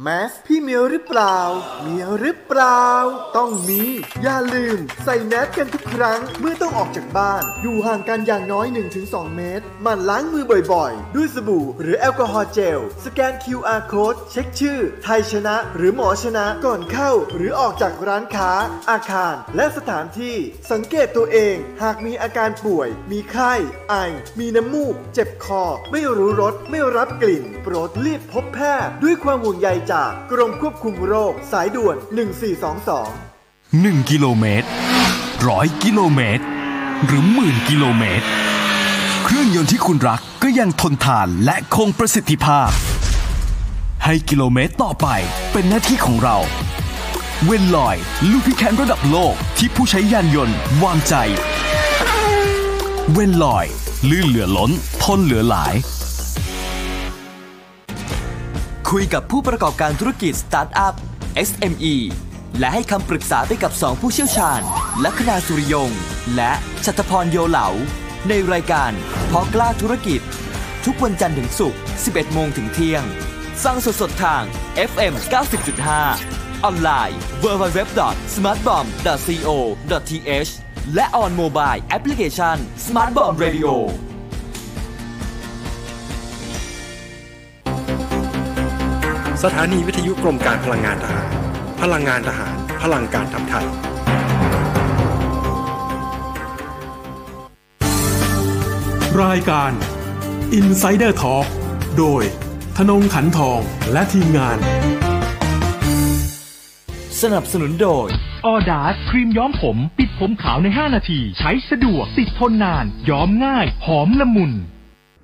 แมสพี่เมียวหรือเปล่า เมียวหรือเปล่า ต้องมี อย่าลืม ใส่แมสกันทุกครั้ง เมื่อต้องออกจากบ้าน อยู่ห่างกันอย่างน้อย 1-2 เมตรหมั่นล้างมือบ่อยๆ ด้วยสบู่หรือแอลกอฮอล์เจล สแกน QR code เช็คชื่อ ไทยชนะ หรือหมอชนะก่อนเข้า หรือออกจากร้านค้า อาคาร และสถานที่ สังเกตตัวเอง หากมีอาการป่วย มีไข้ไอ มีน้ำมูก เจ็บคอ ไม่รู้รสไม่รับกลิ่น โปรดรีบพบแพทย์ด้วยความห่วงใยจากกรมควบคุมโรคสายด่วน 1422 1 กิโลเมตรร้อยกิโลเมตร หรือหมื่นกิโลเมตร เครื่องยนต์ที่คุณรักก็ยังทนทานและคงประสิทธิภาพ ให้กิโลเมตรต่อไปเป็นหน้าที่ของเราเวนลอยลูพิแคนระดับโลกที่ผู้ใช้ยานยนต์วางใจ เวนลอย ลื่นเหลือล้น ทนเหลือหลาย คุยกับผู้ประกอบการธุรกิจสตาร์ทอัพ SME และให้คำปรึกษาไปกับ 2 ผู้เชี่ยวชาญ ลัคนาสุริยง และชัตพรโยเหลา ในรายการพอกล้าธุรกิจ ทุกวันจันทร์ถึงศุกร์ 11 โมงถึงเที่ยง ฟังสดๆทาง FM 90.5 ออนไลน์ www.smartbomb.co.th และ on mobile application Smart Bomb Radio สถานีวิทยุกรมการพลังงานทหาร พลังงานทหาร พลังการทำไทย รายการ Insider Talk โดยธนงขันทองและทีมงาน สนับสนุนโดยออดาสครีมย้อมผม ปิดผมขาวใน 5 นาที ใช้สะดวก ติดทนนาน ย้อมง่าย หอมละมุน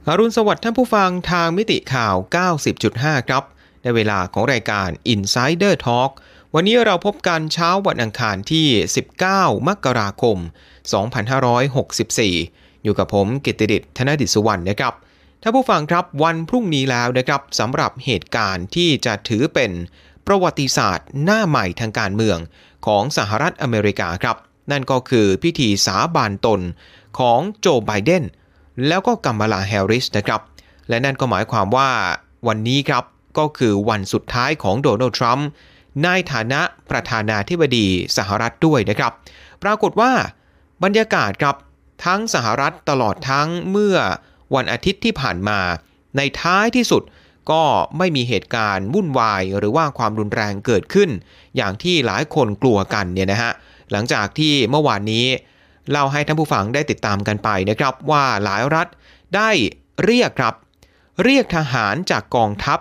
อรุณสวัสดิ์ท่านผู้ฟังทางมิติข่าว 90.5 ครับ ในเวลาของรายการ Insider Talk วันนี้เราพบกันเช้าวันอังคารที่ 19 มกราคม 2564 อยู่กับผมกิตติดิษฐ์ธนดิษสุวรรณนะครับท่าผู้ฟังครับวันพรุ่งนี้แล้วนะครับสำหรับเหตุการณ์ที่จะถือเป็นประวัติศาสตร์หน้าใหม่ทางการเมืองของสหรัฐอเมริกาครับ นั่นก็คือพิธีสาบานตนของโจไบเดนแล้วก็กัมมาลาแฮร์ริสนะครับ และนั่นก็หมายความว่าวันนี้ครับ ก็คือวันสุดท้ายของโดนัลด์ทรัมป์ในฐานะประธานาธิบดีสหรัฐด้วยนะครับ ปรากฏว่าบรรยากาศครับทั้งสหรัฐตลอดทั้งเมื่อวันอาทิตย์ที่ผ่านมา ในท้ายที่สุดก็ไม่มีเหตุการณ์วุ่นวายหรือว่าความรุนแรงเกิดขึ้น อย่างที่หลายคนกลัวกันเนี่ยนะฮะหลังจากที่เมื่อวานนี้ เล่าให้ท่านผู้ฟังได้ติดตามกันไปนะครับว่าหลายรัฐได้เรียกครับ เรียกทหารจากกองทัพ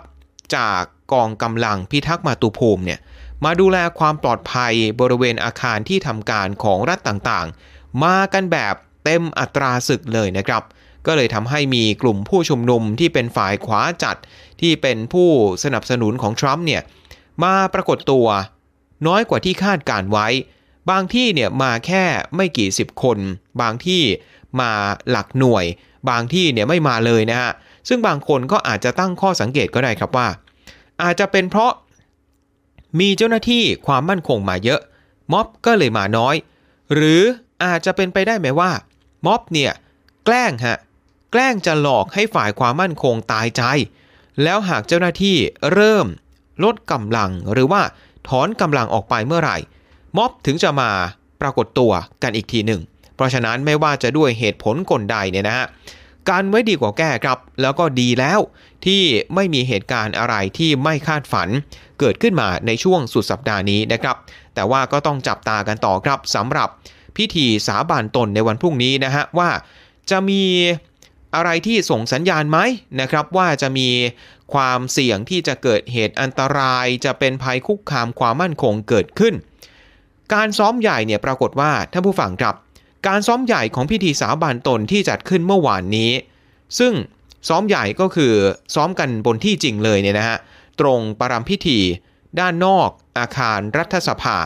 จากกองกำลังพิทักษ์มาตุภูมิเนี่ยมาดูแลความปลอดภัยบริเวณอาคารที่ทำการของรัฐต่างๆ มากันแบบเต็มอัตราศึกเลยนะครับ ก็เลยทำให้มีกลุ่มผู้ชุมนุมที่เป็นฝ่ายขวาจัดที่เป็นผู้สนับสนุนของทรัมป์เนี่ยมาปรากฏตัว น้อยกว่าที่คาดการไว้ บางที่เนี่ยมาแค่ไม่กี่สิบคน บางที่มาหลักหน่วย บางที่เนี่ยไม่มาเลยนะฮะ ซึ่งบางคนก็อาจจะตั้งข้อสังเกตก็ได้ครับว่า อาจจะเป็นเพราะมีเจ้าหน้าที่ความมั่นคงมาเยอะ ม็อบก็เลยมาน้อย หรืออาจจะเป็นไปได้ไหมว่า ม็อบเนี่ย แกล้งฮะ แกล้งจะหลอกให้ฝ่ายความมั่นคงตายใจ แล้วหากเจ้าหน้าที่เริ่ม ลดกำลังหรือว่าถอนกำลังออกไปเมื่อไหร่ ม็อบถึงจะมาปรากฏตัวกันอีกทีหนึ่ง เพราะฉะนั้นไม่ว่าจะด้วยเหตุผลกลใดเนี่ยนะฮะ การไว้ดีกว่าแก้ครับ แล้วก็ดีแล้วที่ไม่มีเหตุการณ์อะไรที่ไม่คาดฝัน เกิดขึ้นมาในช่วงสุดสัปดาห์นี้นะครับ แต่ว่าก็ต้องจับตากันต่อครับสำหรับพิธีสาบานตนในวันพรุ่งนี้นะฮะว่าจะมีอะไรที่ส่งสัญญาณไหมนะครับ ว่าจะมีความเสี่ยงที่จะเกิดเหตุอันตราย จะเป็นภัยคุกคามความมั่นคงเกิดขึ้น การซ้อมใหญ่เนี่ยปรากฏว่าท่านผู้ฟังครับ การซ้อมใหญ่ของพิธีสาบานตนที่จัดขึ้นเมื่อวานนี้ ซึ่งซ้อมใหญ่ก็คือซ้อมกันบนที่จริงเลยเนี่ยนะฮะตรงประรำพิธี ด้านนอกอาคารรัฐสภา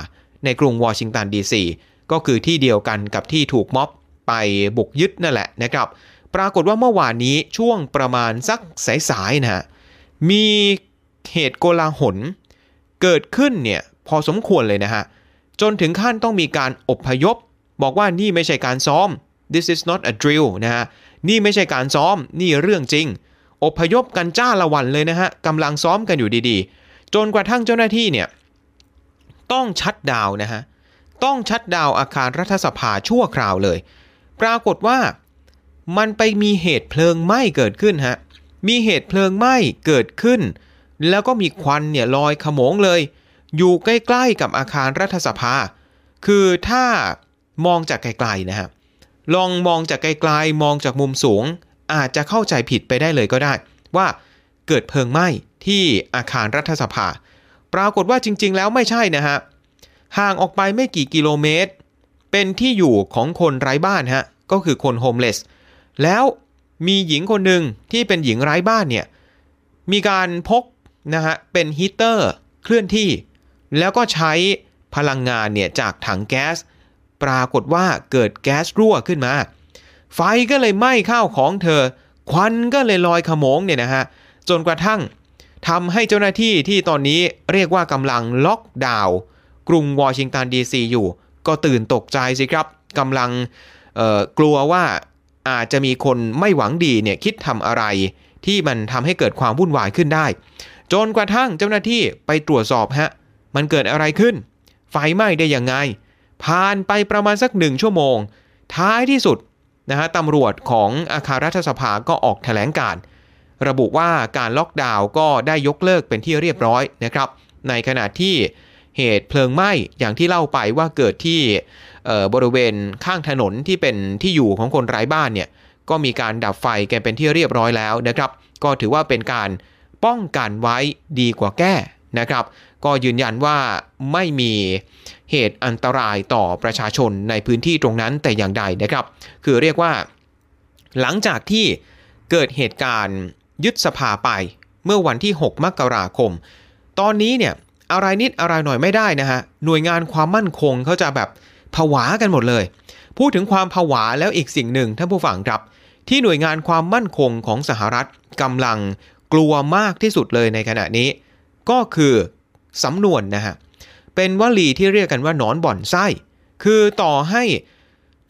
ในกรุงวอชิงตันดีซีก็คือที่เดียวกันกับที่ถูกม็อบไปบุกยึดนั่นแหละนะครับ ปรากฏว่าเมื่อวานนี้ช่วงประมาณสักสายๆนะฮะมีเหตุโกลาหลเกิดขึ้นเนี่ยพอสมควรเลยนะฮะจนถึงขั้นต้องมีการอบพยพ บอกว่านี่ไม่ใช่การซ้อม this is not a drill นะฮะ นี่ไม่ใช่การซ้อม นี่เรื่องจริง อพยพกันจ้าละวันเลยนะฮะกำลังซ้อมกันอยู่ดีๆ จนกระทั่งเจ้าหน้าที่เนี่ย ต้องชัดดาวนะฮะ ต้องชัดดาวอาคารรัฐสภาชั่วคราวเลย ปรากฏว่ามันไปมีเหตุเพลิงไหม้เกิดขึ้นฮะ มีเหตุเพลิงไหม้เกิดขึ้น แล้วก็มีควันเนี่ยลอยขโมงเลย อยู่ใกล้ๆกับอาคารรัฐสภา คือถ้า มองจากไกลๆนะฮะลองมองจากไกลๆมองจากมุมสูง อาจจะเข้าใจผิดไปได้เลยก็ได้ ว่าเกิดเพลิงไหม้ที่อาคารรัฐสภา ปรากฏว่าจริง ๆ แล้วไม่ใช่นะฮะห่างออกไปไม่กี่กิโลเมตร เป็นที่อยู่ของคนไร้บ้านฮะก็คือคนโฮมเลสแล้วมีหญิงคนหนึ่งที่เป็นหญิงไร้บ้านเนี่ยมีการพกนะฮะเป็นฮีเตอร์เคลื่อนที่ แล้วก็ใช้พลังงานเนี่ยจากถังแก๊ส ปรากฏว่าเกิดแก๊สรั่วขึ้นมา ไฟก็เลยไหม้ข้าวของเธอ ควันก็เลยลอยขโมงเนี่ยนะฮะ จนกระทั่งทำให้เจ้าหน้าที่ที่ตอนนี้เรียกว่ากำลังล็อกดาวน์กรุงวอชิงตันดีซีอยู่ ก็ตื่นตกใจสิครับกำลังกลัวว่าอาจจะมีคนไม่หวังดีเนี่ยคิดทำอะไร ที่มันทำให้เกิดความวุ่นวายขึ้นได้ จนกระทั่งเจ้าหน้าที่ไปตรวจสอบฮะมันเกิดอะไรขึ้น ไฟไหม้ได้ยังไง ผ่านไปประมาณสักหนึ่งชั่วโมง ท้ายที่สุดนะฮะตำรวจของอาคารรัฐสภาก็ออกแถลงการ ระบุว่าการล็อกดาวน์ก็ได้ยกเลิกเป็นที่เรียบร้อยนะครับ ในขณะที่เหตุเพลิงไหม้อย่างที่เล่าไปว่าเกิดที่บริเวณข้างถนนที่เป็นที่อยู่ของคนไร้บ้านเนี่ยก็มีการดับไฟกันเป็นที่เรียบร้อยแล้วนะครับ ก็ถือว่าเป็นการป้องกันไว้ดีกว่าแก้นะครับ ก็ยืนยันว่าไม่มี เหตุอันตรายต่อประชาชนในพื้นที่ตรงนั้นแต่อย่างใดนะครับ คือเรียกว่า หลังจากที่เกิดเหตุการณ์ยึดสภาไปเมื่อวันที่ 6 มกราคม ตอนนี้เนี่ยอะไรนิดอะไรหน่อยไม่ได้นะฮะหน่วยงานความมั่นคงเขาจะแบบผวากันหมดเลย พูดถึงความผวาแล้วอีกสิ่งหนึ่งท่านผู้ฟังครับ ที่หน่วยงานความมั่นคงของสหรัฐกำลังกลัวมากที่สุดเลยในขณะนี้ ก็คือสำนวนนะฮะ เป็นวลีที่เรียกกันว่าหนอนบ่อนไส้ คือต่อให้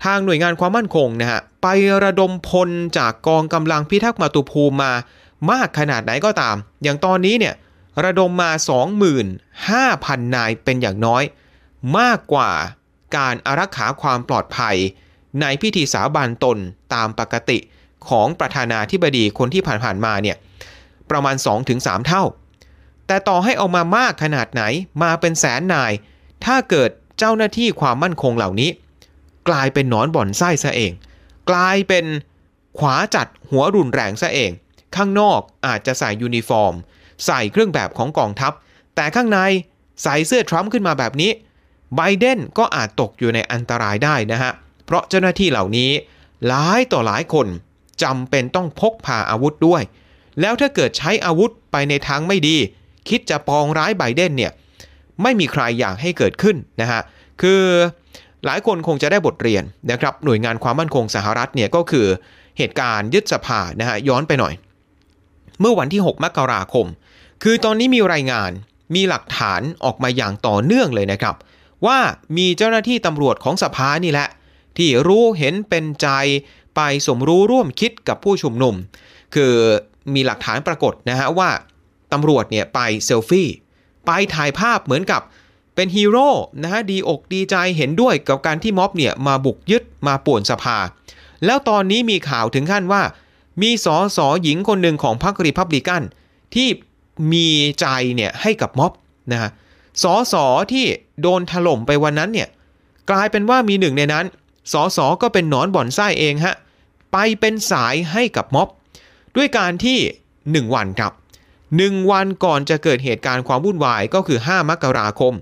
ทางหน่วยงานความมั่นคงนะฮะไประดมพลจากกองกำลังพิทักษ์มาตุภูมิมามากขนาดไหนก็ตาม อย่างตอนนี้เนี่ยระดมมา 25,000 นายเป็นอย่างน้อย มากกว่าการอารักขาความปลอดภัย ในพิธีสาบานตนตามปกติของประธานาธิบดีคนที่ผ่านๆมาเนี่ยประมาณ 2-3 เท่า แต่ต่อให้เอามามากขนาดไหนมาเป็นแสนนาย ถ้าเกิดเจ้าหน้าที่ความมั่นคงเหล่านี้ กลายเป็นหนอนบ่อนไส้ซะเอง กลายเป็นขวาจัดหัวรุนแรงซะเอง ข้างนอกอาจจะใส่ยูนิฟอร์ม ใส่เครื่องแบบของกองทัพ แต่ข้างในใส่เสื้อทรัมป์ขึ้นมาแบบนี้ไบเดนก็อาจตกอยู่ในอันตรายได้นะฮะ เพราะเจ้าหน้าที่เหล่านี้ หลายต่อหลายคนจำเป็นต้องพกพาอาวุธด้วย แล้วถ้าเกิดใช้อาวุธไปในทางไม่ดี คิดจะปองร้ายไบเดนเนี่ยไม่มีใครอยากให้เกิดขึ้นนะฮะคือหลายคนคงจะได้บทเรียนนะครับหน่วยงานความมั่นคงสหรัฐเนี่ยก็คือเหตุการณ์ยึดสภานะฮะย้อนไปหน่อย เมื่อวันที่ 6 มกราคม คือตอนนี้มีรายงานมีหลักฐานออกมาอย่างต่อเนื่องเลยนะครับ ว่ามีเจ้าหน้าที่ตำรวจของสภานี่แหละ ที่รู้เห็นเป็นใจไปสมรู้ร่วมคิดกับผู้ชุมนุม คือมีหลักฐานปรากฏนะฮะว่า ตำรวจเนี่ยไปเซลฟี่ ไปถ่ายภาพเหมือนกับเป็นฮีโร่นะฮะดีอกดีใจเห็นด้วยกับการที่ม็อบเนี่ยมาบุกยึดมาป่วนสภา แล้วตอนนี้มีข่าวถึงขั้นว่า มีสอสอหญิงคนหนึ่งของพรรครีพับลิกัน ที่มีใจเนี่ยให้กับม็อบนะฮะสอสอที่โดนถล่มไปวันนั้นเนี่ยกลายเป็นว่ามีหนึ่งในนั้นสอสอก็เป็นหนอนบ่อนไส้เองฮะไปเป็นสายให้กับม็อบ ด้วยการที่ 1 วันครับ 1 วันก่อนจะเกิดเหตุการณ์ความวุ่นวายก็คือ 5 มกราคม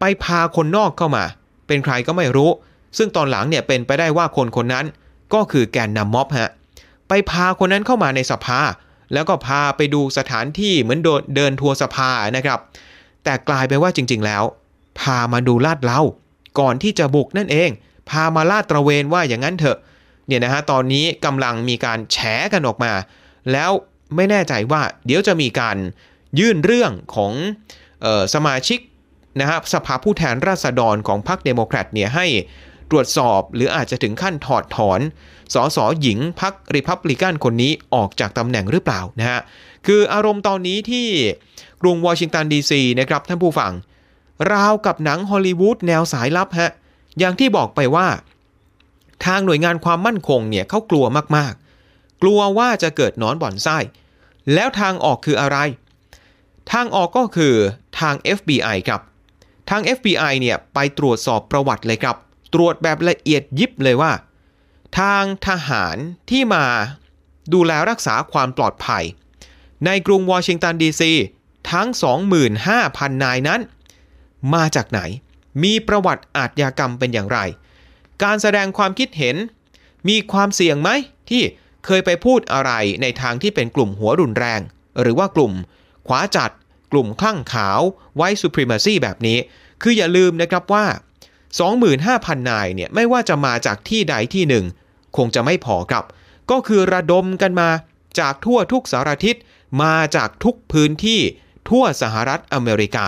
ไปพาคนนอกเข้ามา เป็นใครก็ไม่รู้ ซึ่งตอนหลังเนี่ยเป็นไปได้ว่าคนคนนั้น ก็คือแกนนำม็อบฮะไปพาคนนั้นเข้ามาในสภา แล้วก็พาไปดูสถานที่เหมือนโดนเดินทัวร์สภานะครับ แต่กลายไปนว่าจริง ๆ แล้ว พามาดูลาดเล้าก่อนที่จะบุกนั่นเอง พามาลาดตระเวนว่าอย่างนั้นเถอะเนี่ยนะฮะตอนนี้กำลังมีการแฉกันออกมา แล้ว ไม่แน่ใจว่าเดี๋ยวจะมีการยื่นเรื่องของเอ่อสมาชิกนะครับสภาผู้แทนราษฎรของพรรคเดโมแครตเนี่ยให้ตรวจสอบหรืออาจจะถึงขั้นถอดถอนสสหญิงพรรคริพับลิกันคนนี้ออกจากตำแหน่งหรือเปล่านะฮะคืออารมณ์ตอนนี้ที่กรุงวอชิงตันดีซีนะครับท่านผู้ฟัง ราวกับหนังฮอลลีวูดแนวสายลับฮะอย่างที่บอกไปว่า ทางหน่วยงานความมั่นคงเนี่ยเขากลัวมากๆ กลัวว่าจะเกิดนอนบ่อนไส้ แล้วทางออกคืออะไร ทางออกก็คือทาง FBI ครับ ทาง FBI เนี่ยไปตรวจสอบประวัติเลยครับ ตรวจแบบละเอียดยิบเลยว่า ทางทหารที่มาดูแลรักษาความปลอดภัย ในกรุงวอชิงตันดีซีทั้ง 25,000 นายนั้น มาจากไหน มีประวัติอาทยากรรมเป็นอย่างไร การแสดงความคิดเห็น มีความเสี่ยงไหมที่ เคยไปพูดอะไรในทางที่เป็นกลุ่มหัวรุนแรง หรือว่ากลุ่มขวาจัด กลุ่มคลั่งขาวไว้ซูพรีมาซีแบบนี้ คืออย่าลืมนะครับว่า 25,000 นายเนี่ยไม่ว่าจะมาจากที่ใดที่หนึ่ง คงจะไม่พอครับ ก็คือระดมกันมาจากทั่วทุกสารทิศมาจากทุกพื้นที่ทั่วสหรัฐอเมริกา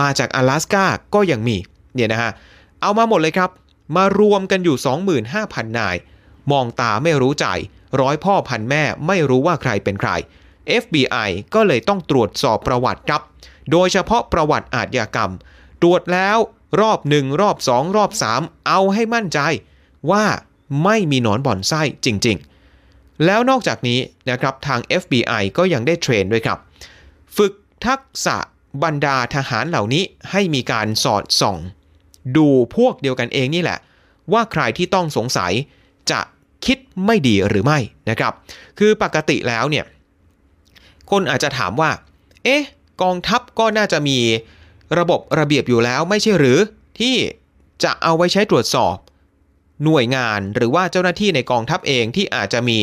มาจาก阿拉สกาก็ยังมีเนี่ยนะฮะเอามาหมดเลยครับ มารวมกันอยู่ 25,000 นาย มองตาไม่รู้ใจ ร้อยพ่อพันแม่ไม่รู้ว่าใครเป็นใคร FBI ก็เลยต้องตรวจสอบประวัติครับ โดยเฉพาะประวัติอาทยากรรม ตรวจแล้วรอบหนึ่งรอบสองรอบสามเอาให้มั่นใจ ว่าไม่มีหนอนบ่อนไส้จริง ๆ แล้วนอกจากนี้นะครับทาง FBI ก็ยังได้เทรนด้วยครับ ฝึกทักษะบรรดาทหารเหล่านี้ให้มีการสอดส่อง ดูพวกเดียวกันเองนี่แหละ ว่าใครที่ต้องสงสัยจะ คิดไม่ดีหรือไม่นะครับ คือปกติแล้วเนี่ยคนอาจจะถามว่า เอ๊ะ กองทัพก็น่าจะมีระบบระเบียบอยู่แล้วไม่ใช่หรือที่จะเอาไว้ใช้ตรวจสอบ หน่วยงานหรือว่าเจ้าหน้าที่ในกองทัพเองที่อาจจะมี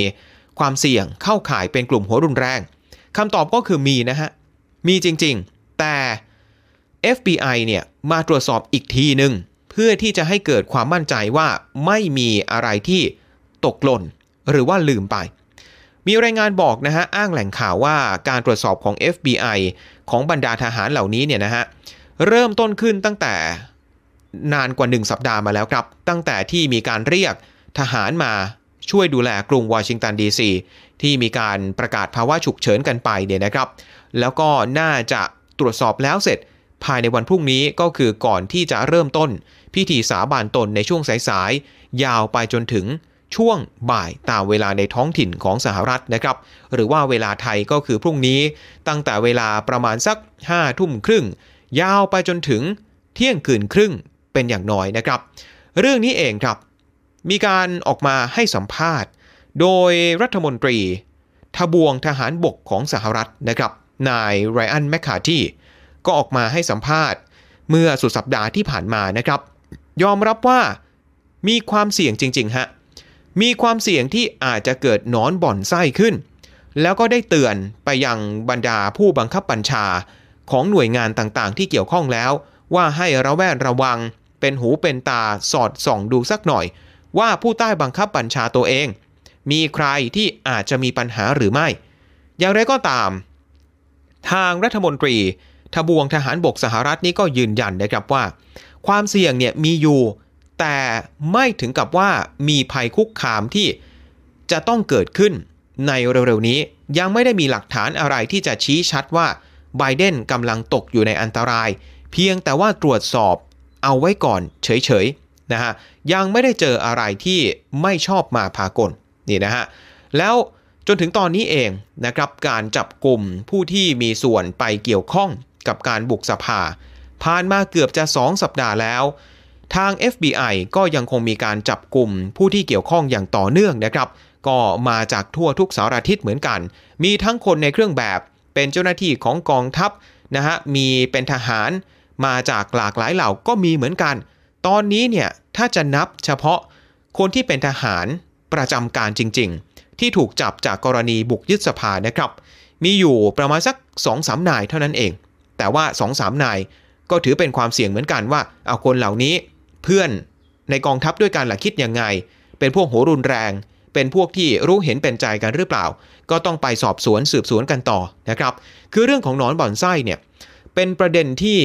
ความเสี่ยงเข้าข่ายเป็นกลุ่มหัวรุนแรงคำตอบก็คือมีนะฮะ มีจริงๆ แต่ FBI เนี่ยมาตรวจสอบอีกทีหนึ่งเพื่อที่จะให้เกิดความมั่นใจว่าไม่มีอะไรที่ ตกหล่นหรือว่าลืมไป มีรายงานบอกนะฮะอ้างแหล่งข่าวว่าการตรวจสอบของ FBI ของบรรดาทหารเหล่านี้เนี่ยนะฮะเริ่มต้นขึ้นตั้งแต่นานกว่า 1 สัปดาห์มาแล้วครับ ตั้งแต่ที่มีการเรียกทหารมาช่วยดูแลกรุงวอชิงตันดีซีที่มีการประกาศภาวะฉุกเฉินกันไปเนี่ยนะครับ แล้วก็น่าจะตรวจสอบแล้วเสร็จภายในวันพรุ่งนี้ก็คือก่อนที่จะเริ่มต้น พิธีสาบานตนในช่วงสายๆยาวไปจนถึง ช่วงบ่ายตามเวลาในท้องถิ่นของสหรัฐนะครับ หรือว่าเวลาไทยก็คือพรุ่งนี้ตั้งแต่เวลาประมาณสัก5ทุ่มครึ่ง ยาวไปจนถึงเที่ยงคืนครึ่งเป็นอย่างน้อยนะครับ เรื่องนี้เองครับ มีการออกมาให้สัมภาษณ์ โดยรัฐมนตรีทบวงทหารบกของสหรัฐนะครับ นายไรอันแมคคาที่ก็ออกมาให้สัมภาษณ์ เมื่อสุดสัปดาห์ที่ผ่านมานะครับ ยอมรับว่ามีความเสี่ยงจริง ๆ ฮะ มีความเสี่ยงที่อาจจะเกิดนอนบ่อนไส้ขึ้น แล้วก็ได้เตือนไปยังบรรดาผู้บังคับบัญชาของหน่วยงานต่างๆ ที่เกี่ยวข้องแล้ว ว่าให้ระแวดระวัง เป็นหูเป็นตาสอดส่องดูสักหน่อย ว่าผู้ใต้บังคับบัญชาตัวเอง มีใครที่อาจจะมีปัญหาหรือไม่ อย่างไรก็ตาม ทางรัฐมนตรีทบวงทหารบกสหรัฐนี่ก็ยืนยันนะครับว่า ความเสี่ยงเนี่ยมีอยู่ แต่ไม่ถึงกับว่ามีภัยคุกคามที่จะต้องเกิดขึ้นในเร็วๆนี้ยังไม่ได้มีหลักฐานอะไรที่จะชี้ชัดว่าไบเดนกำลังตกอยู่ในอันตราย เพียงแต่ว่าตรวจสอบเอาไว้ก่อนเฉยๆนะฮะยังไม่ได้เจออะไรที่ไม่ชอบมาพากลนี่นะฮะแล้วจนถึงตอนนี้เองนะครับการจับกลุ่มผู้ที่มีส่วนไปเกี่ยวข้องกับการบุกสภา ผ่านมาเกือบจะ 2 สัปดาห์แล้ว ทาง FBI ก็ยังคงมีการจับกลุ่มผู้ที่เกี่ยวข้องอย่างต่อเนื่องนะครับ ก็มาจากทั่วทุกสารทิศเหมือนกัน มีทั้งคนในเครื่องแบบ เป็นเจ้าหน้าที่ของกองทัพนะฮะ มีเป็นทหาร มาจากหลากหลายเหล่าก็มีเหมือนกัน ตอนนี้เนี่ยถ้าจะนับเฉพาะคนที่เป็นทหารประจำการจริง ๆ ที่ถูกจับจากกรณีบุกยึดสภานะครับ มีอยู่ประมาณสัก2อสนายเท่านั้นเอง แต่ว่า2อสนายก็ถือเป็นความเสี่ยงเหมือนกันว่าเอาคนเหล่านี้ เพื่อนในกองทัพด้วยกันหลักคิดยังไง เป็นพวกโหรุนแรง เป็นพวกที่รู้เห็นเป็นใจกันหรือเปล่า ก็ต้องไปสอบสวนสืบสวนกันต่อนะครับ คือเรื่องของนอนบ่อนไส้เนี่ยเป็นประเด็นที่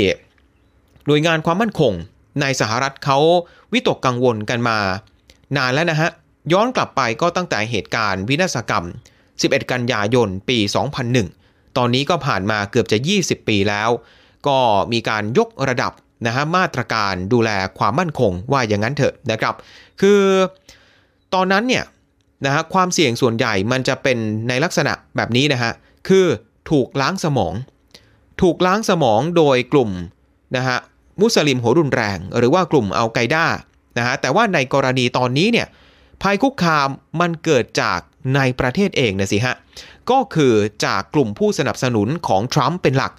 หน่วยงานความมั่นคง ในสหรัฐเขาวิตกกังวลกันมา นานแล้วนะฮะย้อนกลับไปก็ตั้งแต่เหตุการณ์วินาศกรรม 11 กันยายนปี 2001 ตอนนี้ก็ผ่านมาเกือบจะ 20 ปีแล้ว ก็มีการยกระดับ นะฮะมาตรการดูแลความมั่นคงว่าอย่างนั้นเถอะนะครับ คือตอนนั้นเนี่ยนะฮะความเสี่ยงส่วนใหญ่มันจะเป็นในลักษณะแบบนี้นะฮะคือถูกล้างสมอง ถูกล้างสมองโดยกลุ่มนะฮะมุสลิมหัวรุนแรง หรือว่ากลุ่มอัลไกด้านะฮะแต่ว่าในกรณีตอนนี้เนี่ยภัยคุกคามมันเกิดจากในประเทศเองนะสิฮะก็คือจากกลุ่มผู้สนับสนุนของทรัมป์เป็นหลัก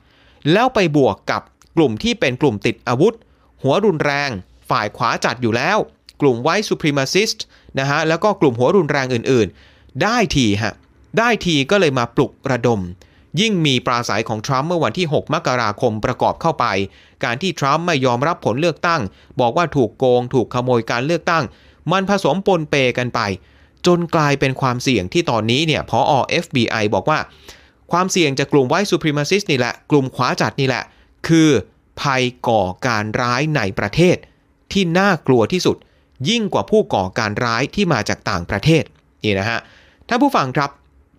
แล้วไปบวกกับ กลุ่มที่เป็นกลุ่มติดอาวุธ หัวรุนแรง ฝ่ายขวาจัดอยู่แล้ว กลุ่ม white supremacist นะฮะแล้วก็กลุ่มหัวรุนแรงอื่นๆ ได้ทีฮะได้ทีก็เลยมาปลุกระดม ยิ่งมีปราศรัยของทรัมป์เมื่อวันที่ 6 มกราคมประกอบเข้าไป การที่ทรัมป์ไม่ยอมรับผลเลือกตั้ง บอกว่าถูกโกง ถูกขโมยการเลือกตั้ง มันผสมปนเปกันไป จนกลายเป็นความเสี่ยงที่ตอนนี้เนี่ยพออ FBI บอกว่า ความเสี่ยงจากกลุ่มไวท์ซูพรีมาซิสนี่แหละ กลุ่มขวาจัดนี่แหละ คือภัยก่อการร้ายในประเทศ ที่น่ากลัวที่สุด ยิ่งกว่าผู้ก่อการร้ายที่มาจากต่างประเทศนี่นะฮะท่านผู้ฟังครับ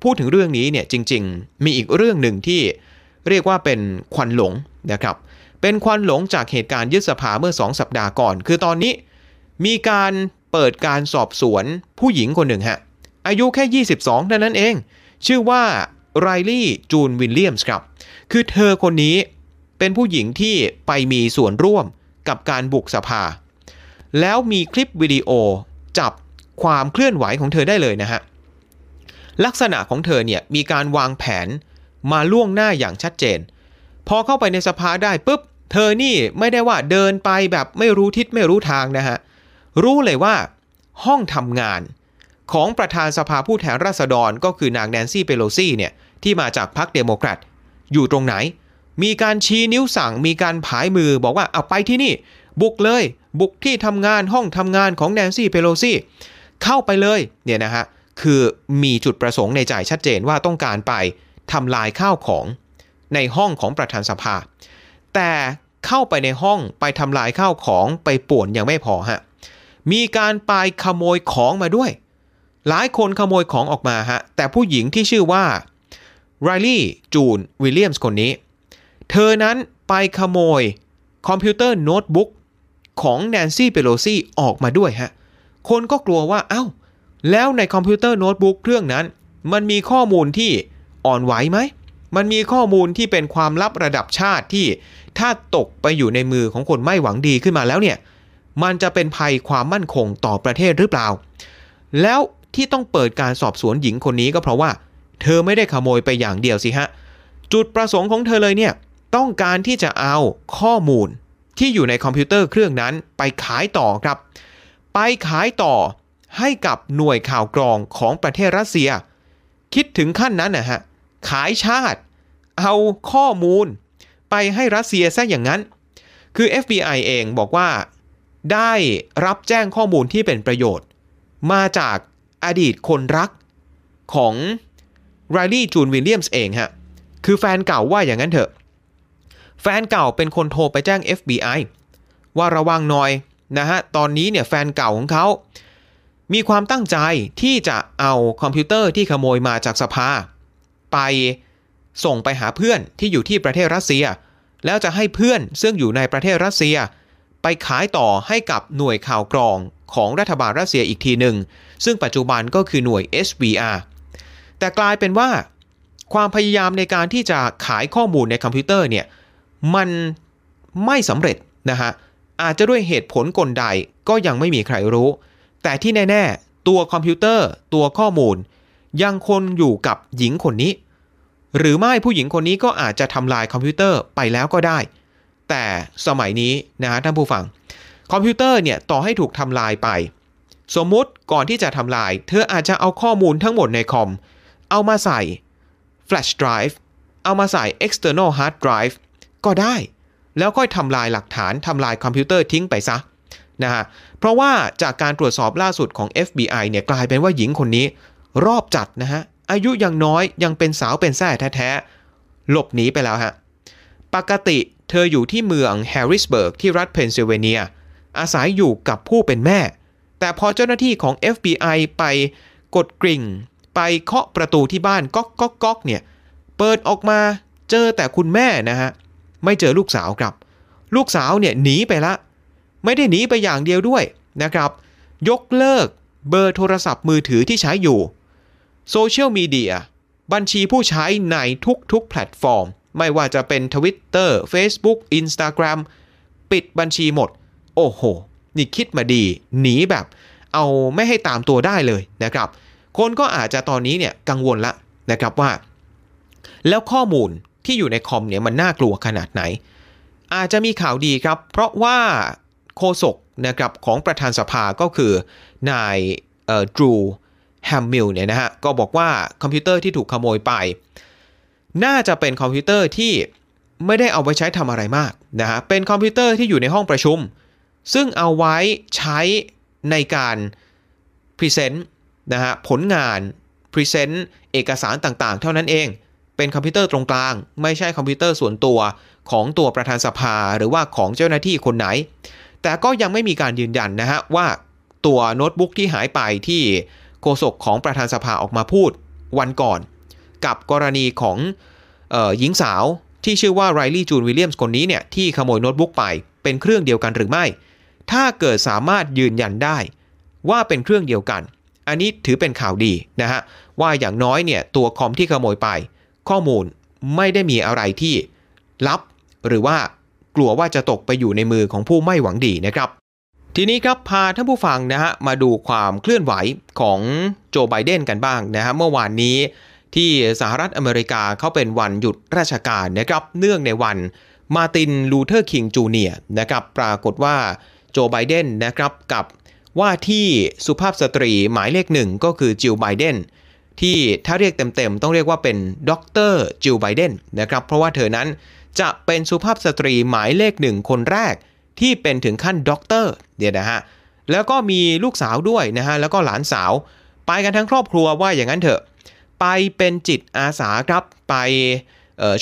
พูดถึงเรื่องนี้เนี่ยจริง ๆ มีอีกเรื่องหนึ่งที่เรียกว่าเป็นควันหลงนะครับ เป็นควันหลงจากเหตุการณ์ยึดสภาเมื่อ 2 สัปดาห์ก่อน คือตอนนี้มีการเปิดการสอบสวนผู้หญิงคนหนึ่งฮะอายุแค่ 22เท่านั้นเอง ชื่อว่าไรลี่จูนวิลเลียมส์ครับ คือเธอคนนี้ เป็นผู้หญิงที่ไปมีส่วนร่วมกับการบุกสภา แล้วมีคลิปวิดีโอจับความเคลื่อนไหวของเธอได้เลยนะฮะ ลักษณะของเธอเนี่ยมีการวางแผนมาล่วงหน้าอย่างชัดเจน พอเข้าไปในสภาได้ปุ๊บ เธอนี่ไม่ได้ว่าเดินไปแบบไม่รู้ทิศไม่รู้ทางนะฮะ รู้เลยว่าห้องทำงานของประธานสภาผู้แทนราษฎรก็คือนางแนนซี่เปโลซี่เนี่ยที่มาจากพรรคเดโมแครตอยู่ตรงไหน มีการชี้นิ้วสั่ง มีการผายมือบอกว่าเอาไปที่นี่ บุกเลย บุกที่ทำงานห้องทำงานของแนนซี่เปโลซี่เข้าไปเลยเนี่ยนะฮะคือมีจุดประสงค์ในใจชัดเจนว่าต้องการไปทำลายข้าวของในห้องของประธานสภา แต่เข้าไปในห้องไปทำลายข้าวของไปป่วนยังไม่พอฮะมีการไปขโมยของมาด้วย หลายคนขโมยของออกมาฮะแต่ผู้หญิงที่ชื่อว่าไรลี่จูนวิลเลียมส์คนนี้ เธอนั้นไปขโมยคอมพิวเตอร์โน้ตบุ๊กของแนนซี่เปโลซี่ออกมาด้วยฮะ คนก็กลัวว่าเอา้า แล้วในคอมพิวเตอร์โน้ตบุ๊กเครื่องนั้น มันมีข้อมูลที่อ่อนไหวไหม มันมีข้อมูลที่เป็นความลับระดับชาติที่ถ้าตกไปอยู่ในมือของคนไม่หวังดีขึ้นมาแล้วเนี่ย มันจะเป็นภัยความมั่นคงต่อประเทศหรือเปล่า แล้วที่ต้องเปิดการสอบสวนหญิงคนนี้ก็เพราะว่า เธอไม่ได้ขโมยไปอย่างเดียวสิฮะ จุดประสงค์ของเธอเลยเนี่ย ต้องการที่จะเอาข้อมูลที่อยู่ในคอมพิวเตอร์เครื่องนั้นไปขายต่อครับ ไปขายต่อให้กับหน่วยข่าวกรองของประเทศรัสเซีย คิดถึงขั้นนั้นนะฮะ ขายชาติ เอาข้อมูล ไปให้รัสเซียซะอย่างนั้น คือ FBI เองบอกว่า ได้รับแจ้งข้อมูลที่เป็นประโยชน์ มาจากอดีตคนรักของไรลี่จูนวิลเลียมส์เองฮะ คือแฟนเก่าว่าอย่างนั้นเถอะ แฟนเก่าเป็นคนโทรไปแจ้ง FBI ว่าระวังหน่อยนะฮะ ตอนนี้เนี่ยแฟนเก่าของเขา มีความตั้งใจที่จะเอาคอมพิวเตอร์ที่ขโมยมาจากสภา ไปส่งไปหาเพื่อนที่อยู่ที่ประเทศรัสเซีย แล้วจะให้เพื่อนซึ่งอยู่ในประเทศรัสเซีย ไปขายต่อให้กับหน่วยข่าวกรองของรัฐบาลรัสเซียอีกทีหนึ่ง ซึ่งปัจจุบันก็คือหน่วย SVR แต่กลายเป็นว่า ความพยายามในการที่จะขายข้อมูลในคอมพิวเตอร์เนี่ย มันไม่สำเร็จนะฮะอาจจะด้วยเหตุผลกลใดก็ยังไม่มีใครรู้ แต่ที่แน่ ๆ ตัวคอมพิวเตอร์ ตัวข้อมูล ยังคงอยู่กับหญิงคนนี้ หรือไม่ผู้หญิงคนนี้ก็อาจจะทำลายคอมพิวเตอร์ไปแล้วก็ได้ แต่สมัยนี้นะฮะท่านผู้ฟัง คอมพิวเตอร์เนี่ยต่อให้ถูกทำลายไป สมมุติก่อนที่จะทำลาย เธออาจจะเอาข้อมูลทั้งหมดในคอม เอามาใส่ flash drive เอามาใส่ external hard drive ก็ได้ แล้วค่อยทำลายหลักฐานทำลายคอมพิวเตอร์ทิ้งไปซะนะฮะเพราะว่าจากการตรวจสอบล่าสุดของ FBI เนี่ยกลายเป็นว่าหญิงคนนี้ รอบจัดนะฮะอายุยังน้อยยังเป็นสาวเป็นแส้แท้ๆ หลบหนีไปแล้วฮะปกติเธออยู่ที่เมืองแฮร์ริสเบิร์กที่รัฐเพนซิลเวเนีย อาศัยอยู่กับผู้เป็นแม่ แต่พอเจ้าหน้าที่ของ FBI ไปกดกริ่ง ไปเคาะประตูที่บ้านก๊อกก๊อกก๊อกเนี่ยเปิดออกมาเจอแต่คุณแม่นะฮะ ไม่เจอลูกสาวครับ ลูกสาวเนี่ยหนีไปละ ไม่ได้หนีไปอย่างเดียวด้วยนะครับ ยกเลิกเบอร์โทรศัพท์มือถือที่ใช้อยู่ social mediaบัญชีผู้ใช้ในทุกๆแพลตฟอร์ม ไม่ว่าจะเป็น Twitter Facebook Instagram ปิดบัญชีหมด โอ้โห นี่คิดมาดี หนีแบบ เอาไม่ให้ตามตัวได้เลยนะครับ คนก็อาจจะตอนนี้เนี่ยกังวลละนะครับว่า แล้วข้อมูล ที่อยู่ในคอมเนี่ยมันน่ากลัวขนาดไหน อาจจะมีข่าวดีครับ เพราะว่าโฆษกนะครับของประธานสภาก็คือนายดรูแฮมมิลเนี่ยนะฮะก็บอกว่าคอมพิวเตอร์ที่ถูกขโมยไป น่าจะเป็นคอมพิวเตอร์ที่ไม่ได้เอาไว้ใช้ทำอะไรมากนะฮะเป็นคอมพิวเตอร์ที่อยู่ในห้องประชุม ซึ่งเอาไว้ใช้ในการ present นะฮะผลงาน present เอกสารต่างๆ เท่านั้นเอง เป็นคอมพิวเตอร์ตรงกลาง ไม่ใช่คอมพิวเตอร์ส่วนตัวของตัวประธานสภาหรือว่าของเจ้าหน้าที่คนไหน แต่ก็ยังไม่มีการยืนยันนะฮะว่าตัวโน้ตบุ๊กที่หายไปที่โฆษกของประธานสภาออกมาพูดวันก่อน กับกรณีของออหญิงสาวที่ชื่อว่าไรลี่จูนวิลเลียมส์คนนี้เนี่ยที่ขโมยโน้ตบุ๊กไปเป็นเครื่องเดียวกันหรือไม่ ถ้าเกิดสามารถยืนยันได้ ว่าเป็นเครื่องเดียวกัน อันนี้ถือเป็นข่าวดีนะฮะว่าอย่างน้อยเนี่ยตัวคอมที่ขโมยไป ข้อมูลไม่ได้มีอะไรที่ลับ หรือว่ากลัวว่าจะตกไปอยู่ในมือของผู้ไม่หวังดีนะครับ ทีนี้ครับพาท่านผู้ฟังนะฮะมาดูความเคลื่อนไหวของโจไบเดนกันบ้างนะฮะเมื่อวานนี้ที่สหรัฐอเมริกาเขาเป็นวันหยุดราชการนะครับเนื่องในวันมาร์ตินลูเทอร์คิงจูเนียร์นะครับปรากฏว่าโจไบเดนนะครับกับว่าที่สุภาพสตรีหมายเลขหนึ่งก็คือจิลไบเดน ที่ถ้าเรียกเต็มๆ ต้องเรียกว่าเป็นด็อกเตอร์จิลไบเดนนะครับเพราะว่าเธอนั้นจะเป็นสุภาพสตรีหมายเลขหนึ่งคนแรกที่เป็นถึงขั้นด็อกเตอร์เนี่ยนะฮะแล้วก็มีลูกสาวด้วยนะฮะแล้วก็หลานสาว ไปกันทั้งครอบครัวว่าอย่างนั้นเถอะ ไปเป็นจิตอาสาครับไป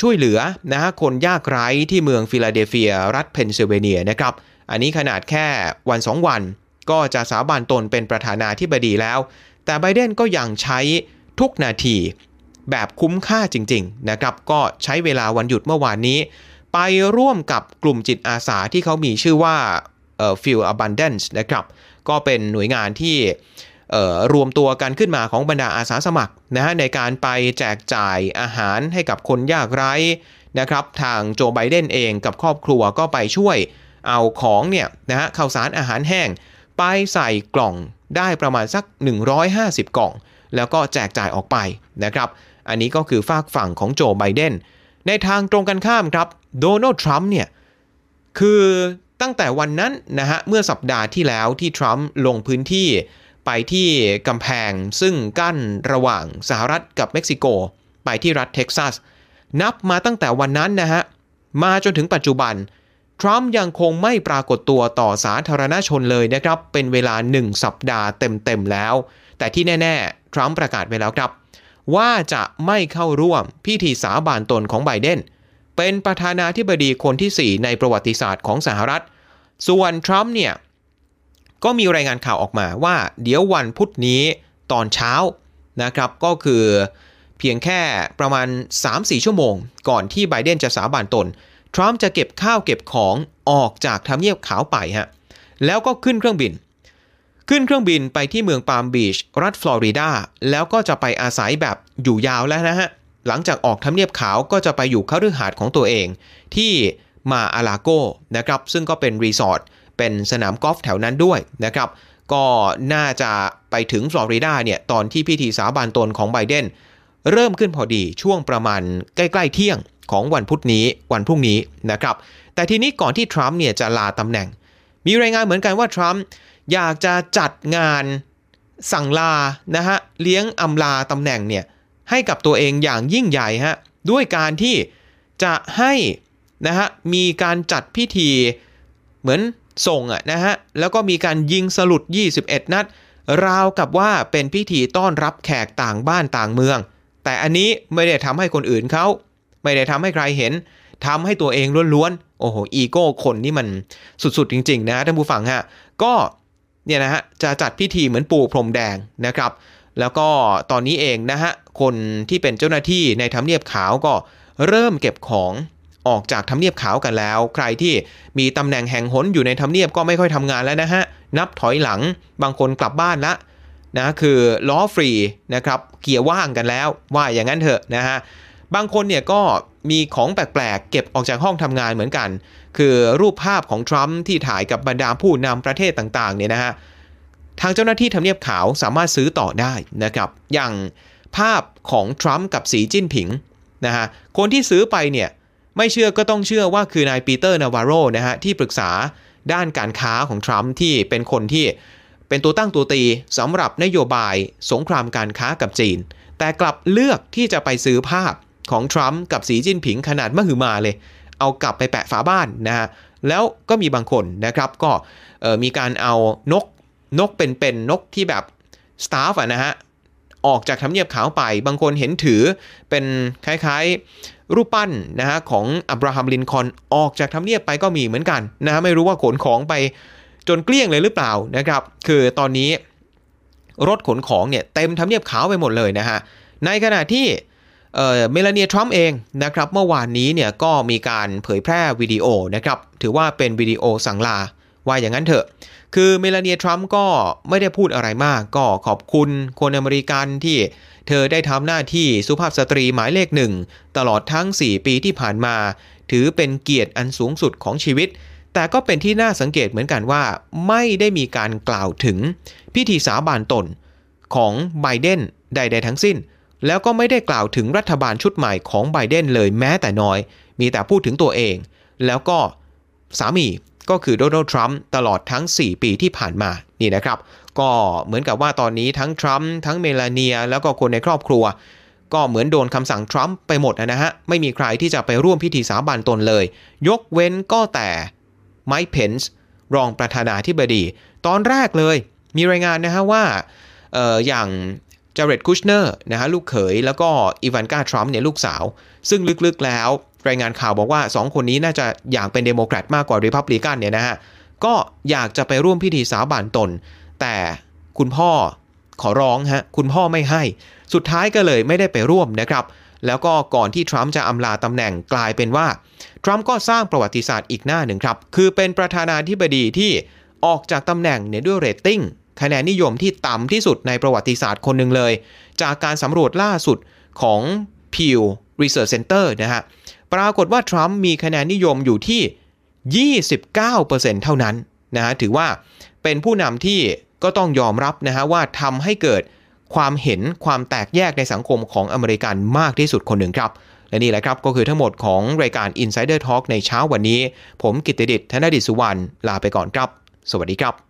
ช่วยเหลือนะฮะคนยากไร้ที่เมืองฟิลาเดลเฟีย รัฐเพนซิลเวเนียนะครับอันนี้ขนาดแค่วัน 2 วัน ก็จะสาบานตนเป็นประธานาธิบดีแล้ว แต่ไบเดนก็ยังใช้ ทุกนาที แบบคุ้มค่าจริงๆนะครับก็ใช้เวลาวันหยุดเมื่อวานนี้ ไปร่วมกับกลุ่มจิตอาสาที่เขามีชื่อว่าเอ่อ Feel Abundance นะครับก็เป็นหน่วยงานที่รวมตัวกันขึ้นมาของบรรดาอาสาสมัครนะฮะในการไปแจกจ่ายอาหารให้กับคนยากไร้นะครับทางโจไบเดนเองกับครอบครัวก็ไปช่วยเอาของเนี่ยนะฮะข้าวสารอาหารแห้ง ไปใส่กล่องได้ประมาณสัก 150 กล่อง แล้วก็แจกจ่ายออกไปนะครับ อันนี้ก็คือฝากฝั่งของโจไบเดนในทางตรงกันข้ามครับโดนัลด์ทรัมป์เนี่ยคือตั้งแต่วันนั้นนะฮะเมื่อสัปดาห์ที่แล้วที่ทรัมป์ลงพื้นที่ไปที่กำแพงซึ่งกั้นระหว่างสหรัฐกับเม็กซิโก ไปที่รัฐเท็กซัส นับมาตั้งแต่วันนั้นนะฮะ มาจนถึงปัจจุบัน ทรัมป์ยังคงไม่ปรากฏตัวต่อสาธารณชนเลยนะครับ เป็นเวลา 1 สัปดาห์เต็มๆแล้ว แต่ที่แน่ๆ ทรัมป์ประกาศไว้แล้วครับ ว่าจะไม่เข้าร่วมพิธีสาบานตนของไบเดน เป็นประธานาธิบดีคนที่ 4 ในประวัติศาสตร์ของสหรัฐ ส่วนทรัมป์เนี่ยก็มีรายงานข่าวออกมาว่า เดี๋ยววันพุธนี้ตอนเช้านะครับก็คือเพียงแค่ประมาณ 3-4 ชั่วโมง ก่อนที่ไบเดนจะสาบานตน ทรัมป์จะเก็บข้าวเก็บของออกจากทำเนียบขาวไปฮะแล้วก็ขึ้นเครื่องบิน ขึ้นเครื่องบินไปที่เมืองปาล์มบีชรัฐฟลอริดา แล้วก็จะไปอาศัยแบบอยู่ยาวแล้วนะฮะ หลังจากออกทำเนียบขาวก็จะไปอยู่คฤหาสน์ของตัวเอง ที่มาอาลาโกนะครับ ซึ่งก็เป็นรีสอร์ทเป็นสนามกอล์ฟแถวนั้นด้วยนะครับ ก็น่าจะไปถึงฟลอริดาเนี่ยตอนที่พิธีสาบานตนของไบเดนเริ่มขึ้นพอดีช่วงประมาณใกล้ๆเที่ยงของวันพุธนี้วันพรุ่งนี้นะครับ แต่ทีนี้ก่อนที่ทรัมป์เนี่ยจะลาตำแหน่ง มีรายงานเหมือนกันว่าทรัมป์ อยากจะจัดงานสั่งลานะฮะเลี้ยงอำลาตำแหน่งเนี่ยให้กับตัวเองอย่างยิ่งใหญ่ฮะด้วยการที่จะให้นะฮะมีการจัดพิธีเหมือนส่งอะนะฮะแล้วก็มีการยิงสลุด 21 นัด ราวกับว่าเป็นพิธีต้อนรับแขกต่างบ้านต่างเมือง แต่อันนี้ไม่ได้ทำให้คนอื่นเขาไม่ได้ทำให้ใครเห็นทำให้ตัวเองล้วนๆโอ้โหอีโก้คนนี่มันสุดๆจริง ๆ นะท่านผู้ฟังฮะก็ เนี่ยนะฮะจะจัดพิธีเหมือนปูพรมแดงนะครับ แล้วก็ตอนนี้เองนะฮะคนที่เป็นเจ้าหน้าที่ในทำเนียบขาวก็เริ่มเก็บของออกจากทำเนียบขาวกันแล้ว ใครที่มีตำแหน่งแห่งหนอยู่ในทำเนียบก็ไม่ค่อยทำงานแล้วนะฮะนับถอยหลังบางคนกลับบ้านละนะคือล้อฟรีนะครับเกียร์ว่างกันแล้วว่าอย่างนั้นเถอะนะฮะ บางคนเนี่ยก็มีของแปลกๆ เก็บออกจากห้องทำงานเหมือนกัน คือรูปภาพของทรัมป์ที่ถ่ายกับบรรดาผู้นำประเทศต่างๆเนี่ยนะฮะทางเจ้าหน้าที่ทำเนียบขาวสามารถซื้อต่อได้นะครับ อย่างภาพของทรัมป์กับสีจิ้นผิงนะฮะคนที่ซื้อไปเนี่ยไม่เชื่อก็ต้องเชื่อว่าคือนายปีเตอร์นาวาโรนะฮะที่ปรึกษาด้านการค้าของทรัมป์ที่เป็นคนที่เป็นตัวตั้งตัวตีสำหรับนโยบายสงครามการค้ากับจีน แต่กลับเลือกที่จะไปซื้อภาพ ของทรัมป์กับสีจิ้นผิงขนาดมหึมาเลย เอากลับไปแปะฝาบ้านนะฮะแล้วก็มีบางคนนะครับก็มีการเอานกนกเป็นเป็นนกที่แบบสตาฟอะนะฮะออกจากทำเนียบขาวไป บางคนเห็นถือเป็นคล้ายๆ รูปปั้นนะฮะของอับราฮัมลินคอนออกจากทำเนียบไปก็มีเหมือนกันนะฮะไม่รู้ว่าขนของไปจนเกลี้ยงเลยหรือเปล่านะครับ คือตอนนี้รถขนของเนี่ยเต็มทำเนียบขาวไปหมดเลยนะฮะในขณะที่ เมลานีทรัมป์เองนะครับเมื่อวานนี้เนี่ยก็มีการเผยแพร่วิดีโอนะครับถือว่าเป็นวิดีโอสั่งลาว่าอย่างนั้นเถอะ คือเมลานีทรัมป์ก็ไม่ได้พูดอะไรมาก ก็ขอบคุณคนอเมริกันที่เธอได้ทำหน้าที่สุภาพสตรีหมายเลขหนึ่ง ตลอดทั้ง 4 ปีที่ผ่านมา ถือเป็นเกียรติอันสูงสุดของชีวิต แต่ก็เป็นที่น่าสังเกตเหมือนกันว่า ไม่ได้มีการกล่าวถึงพิธีสาบานตนของไบเดนใด ๆ ทั้งสิ้น แล้วก็ไม่ได้กล่าวถึงรัฐบาลชุดใหม่ของไบเดนเลยแม้แต่น้อย มีแต่พูดถึงตัวเอง แล้วก็สามีก็คือโดนัลด์ทรัมป์ตลอดทั้ง 4 ปีที่ผ่านมานี่นะครับ ก็เหมือนกับว่าตอนนี้ทั้งทรัมป์ทั้งเมลาเนีย แล้วก็คนในครอบครัว ก็เหมือนโดนคำสั่งทรัมป์ไปหมดนะฮะ ไม่มีใครที่จะไปร่วมพิธีสาบานตนเลย ยกเว้นก็แต่ไมค์เพนส์รองประธานาธิบดี ตอนแรกเลย มีรายงานนะฮะว่าเอออย่าง จาเรดคุชเนอร์นะฮะลูกเขยแล้วก็อีวานกาทรัมป์เนี่ยลูกสาว ซึ่งลึกๆแล้ว รายงานข่าวบอกว่า 2 คนนี้น่าจะอยากเป็นเดโมแครตมากกว่าริพับลิกันเนี่ยนะฮะก็อยากจะไปร่วมพิธีสาบานตน แต่คุณพ่อขอร้องฮะคุณพ่อไม่ให้ สุดท้ายก็เลยไม่ได้ไปร่วมนะครับ แล้วก็ก่อนที่ทรัมป์จะอำลาตำแหน่งกลายเป็นว่า ทรัมป์ก็สร้างประวัติศาสตร์อีกหน้าหนึ่งครับ คือเป็นประธานาธิบดีที่ออกจากตำแหน่งเนี่ยด้วยเรตติ้ง คะแนนนิยมที่ต่ำที่สุดในประวัติศาสตร์คนหนึ่งเลย จากการสำรวจล่าสุดของ Pew Research Center นะฮะ ปรากฏว่าทรัมป์มีคะแนนนิยมอยู่ที่ 29%เท่านั้นนะฮะ ถือว่าเป็นผู้นำที่ก็ต้องยอมรับนะฮะว่าทำให้เกิดความเห็นความแตกแยกในสังคมของอเมริกันมากที่สุดคนหนึ่งครับและนี่แหละครับ ก็คือทั้งหมดของรายการ Insider Talk ในเช้าวันนี้ ผมกิตติดิษฐ์ธนดิษฐ์สุวรรณลาไปก่อนครับ สวัสดีครับ